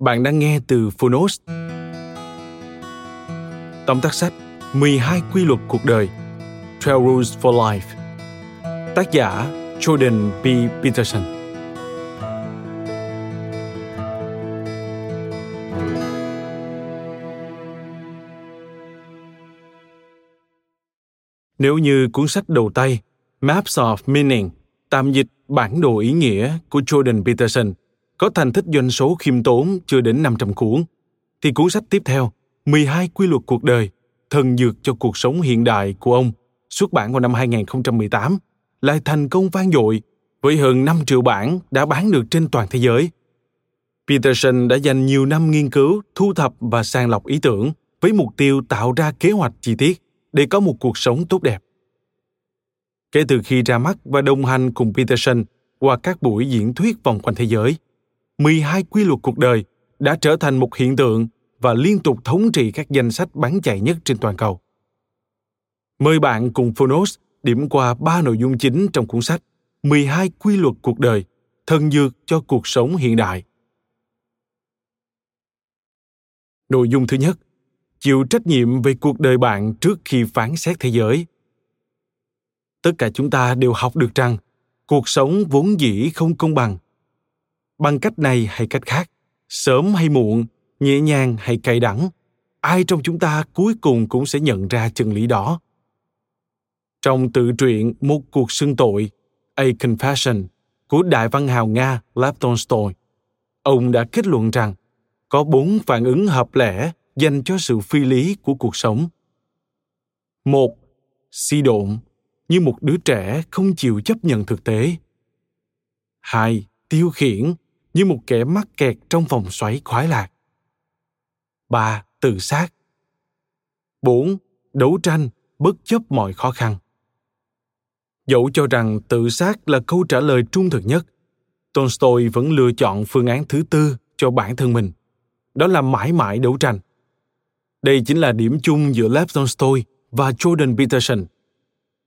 Bạn đang nghe từ Phonos. Tóm tắt sách 12 quy luật cuộc đời 12 Rules for Life Tác giả, Jordan B. Peterson Nếu như cuốn sách đầu tay, Maps of Meaning, tạm dịch bản đồ ý nghĩa của Jordan Peterson có thành tích doanh số khiêm tốn chưa đến 500 cuốn, thì cuốn sách tiếp theo, 12 quy luật cuộc đời, thần dược cho cuộc sống hiện đại của ông, xuất bản vào năm 2018, lại thành công vang dội với hơn 5 triệu bản đã bán được trên toàn thế giới. Peterson đã dành nhiều năm nghiên cứu, thu thập và sàng lọc ý tưởng với mục tiêu tạo ra kế hoạch chi tiết để có một cuộc sống tốt đẹp. Kể từ khi ra mắt và đồng hành cùng Peterson qua các buổi diễn thuyết vòng quanh thế giới – 12 quy luật cuộc đời đã trở thành một hiện tượng và liên tục thống trị các danh sách bán chạy nhất trên toàn cầu. Mời bạn cùng Phonos điểm qua ba nội dung chính trong cuốn sách 12 quy luật cuộc đời, thần dược cho cuộc sống hiện đại. Nội dung thứ nhất, chịu trách nhiệm về cuộc đời bạn trước khi phán xét thế giới. Tất cả chúng ta đều học được rằng cuộc sống vốn dĩ không công bằng – bằng cách này hay cách khác, sớm hay muộn, nhẹ nhàng hay cay đắng, ai trong chúng ta cuối cùng cũng sẽ nhận ra chân lý đó. Trong tự truyện một cuộc xưng tội, a confession của đại văn hào nga lev tolstoy, ông đã kết luận rằng có bốn phản ứng hợp lẽ dành cho sự phi lý của cuộc sống. Một si độn, như một đứa trẻ không chịu chấp nhận thực tế. Hai, tiêu khiển như một kẻ mắc kẹt trong vòng xoáy khoái lạc. 3. Tự sát 4. Đấu tranh bất chấp mọi khó khăn. Dẫu cho rằng tự sát là câu trả lời trung thực nhất, Tolstoy vẫn lựa chọn phương án thứ tư cho bản thân mình. Đó là mãi mãi đấu tranh. Đây chính là điểm chung giữa Lev Tolstoy và Jordan Peterson.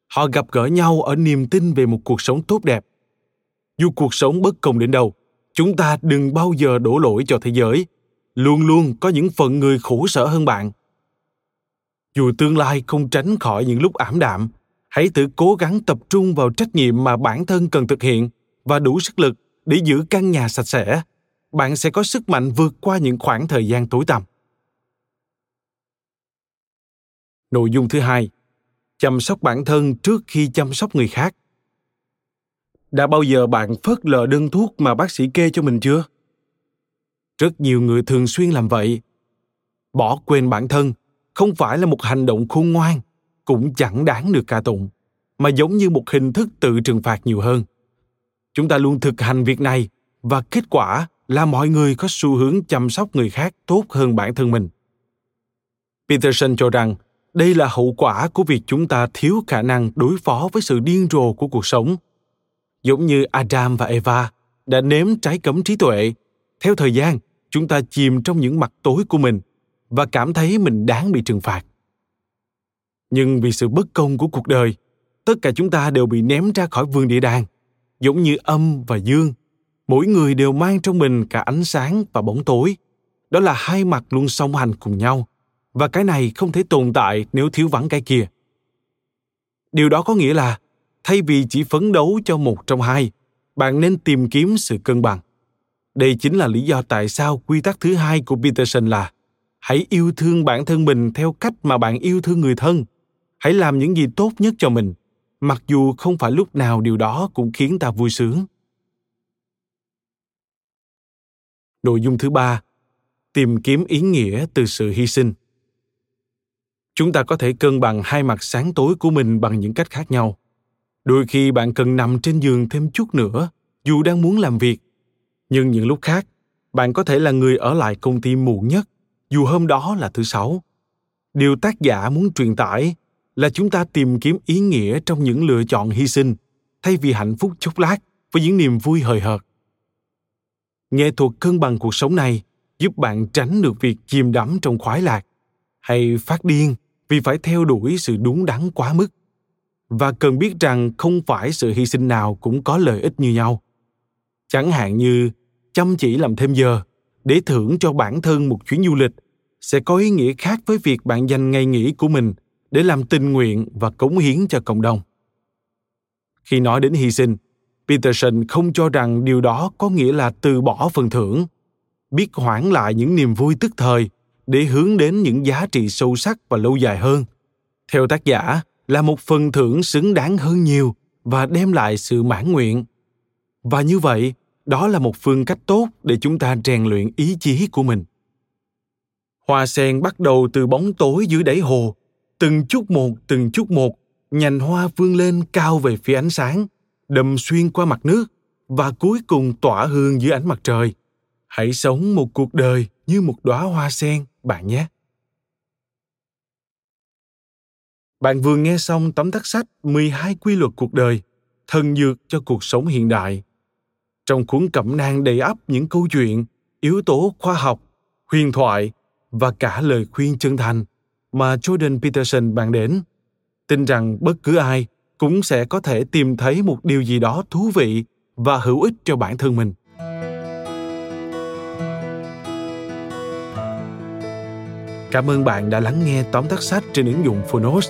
Họ gặp gỡ nhau ở niềm tin về một cuộc sống tốt đẹp. Dù cuộc sống bất công đến đâu, chúng ta đừng bao giờ đổ lỗi cho thế giới. Luôn luôn có những phận người khổ sở hơn bạn. Dù tương lai không tránh khỏi những lúc ảm đạm, hãy tự cố gắng tập trung vào trách nhiệm mà bản thân cần thực hiện và đủ sức lực để giữ căn nhà sạch sẽ. Bạn sẽ có sức mạnh vượt qua những khoảng thời gian tối tăm. Nội dung thứ hai, chăm sóc bản thân trước khi chăm sóc người khác đã bao giờ bạn phớt lờ đơn thuốc mà bác sĩ kê cho mình chưa? Rất nhiều người thường xuyên làm vậy. Bỏ quên bản thân, không phải là một hành động khôn ngoan, cũng chẳng đáng được ca tụng, mà giống như một hình thức tự trừng phạt nhiều hơn. Chúng ta luôn thực hành việc này, và kết quả là mọi người có xu hướng chăm sóc người khác tốt hơn bản thân mình. Peterson cho rằng đây là hậu quả của việc chúng ta thiếu khả năng đối phó với sự điên rồ của cuộc sống giống như Adam và Eva đã nếm trái cấm trí tuệ. Theo thời gian, chúng ta chìm trong những mặt tối của mình và cảm thấy mình đáng bị trừng phạt. Nhưng vì sự bất công của cuộc đời, tất cả chúng ta đều bị ném ra khỏi vườn địa đàng, giống như âm và dương. Mỗi người đều mang trong mình cả ánh sáng và bóng tối. đó là hai mặt luôn song hành cùng nhau và cái này không thể tồn tại nếu thiếu vắng cái kia điều đó có nghĩa là thay vì chỉ phấn đấu cho một trong hai, bạn nên tìm kiếm sự cân bằng. Đây chính là lý do tại sao quy tắc thứ hai của peterson là hãy yêu thương bản thân mình theo cách mà bạn yêu thương người thân. Hãy làm những gì tốt nhất cho mình, mặc dù không phải lúc nào điều đó cũng khiến ta vui sướng. Nội dung thứ ba, tìm kiếm ý nghĩa từ sự hy sinh. Chúng ta có thể cân bằng hai mặt sáng tối của mình bằng những cách khác nhau đôi khi bạn cần nằm trên giường thêm chút nữa, dù đang muốn làm việc. Nhưng những lúc khác, bạn có thể là người ở lại công ty muộn nhất, dù hôm đó là thứ sáu. Điều tác giả muốn truyền tải là chúng ta tìm kiếm ý nghĩa trong những lựa chọn hy sinh, thay vì hạnh phúc chốc lát với những niềm vui hời hợt. Nghệ thuật cân bằng cuộc sống này giúp bạn tránh được việc chìm đắm trong khoái lạc hay phát điên vì phải theo đuổi sự đúng đắn quá mức và cần biết rằng không phải sự hy sinh nào cũng có lợi ích như nhau. Chẳng hạn như, chăm chỉ làm thêm giờ để thưởng cho bản thân một chuyến du lịch sẽ có ý nghĩa khác với việc bạn dành ngày nghỉ của mình để làm tình nguyện và cống hiến cho cộng đồng. Khi nói đến hy sinh, peterson không cho rằng điều đó có nghĩa là từ bỏ phần thưởng, biết hoãn lại những niềm vui tức thời để hướng đến những giá trị sâu sắc và lâu dài hơn. Theo tác giả là một phần thưởng xứng đáng hơn nhiều và đem lại sự mãn nguyện. Và như vậy, đó là một phương cách tốt để chúng ta rèn luyện ý chí của mình. Hoa sen bắt đầu từ bóng tối dưới đáy hồ, từng chút một, từng chút một, nhành hoa vươn lên cao về phía ánh sáng, đâm xuyên qua mặt nước và cuối cùng tỏa hương dưới ánh mặt trời. Hãy sống một cuộc đời như một đóa hoa sen, bạn nhé. Bạn vừa nghe xong tóm tắt sách 12 quy luật cuộc đời, thần dược cho cuộc sống hiện đại. Trong cuốn cẩm nang đầy ắp những câu chuyện, yếu tố khoa học, huyền thoại và cả lời khuyên chân thành mà Jordan Peterson bàn đến, tin rằng bất cứ ai cũng sẽ có thể tìm thấy một điều gì đó thú vị và hữu ích cho bản thân mình. Cảm ơn bạn đã lắng nghe tóm tắt sách trên ứng dụng Phonos.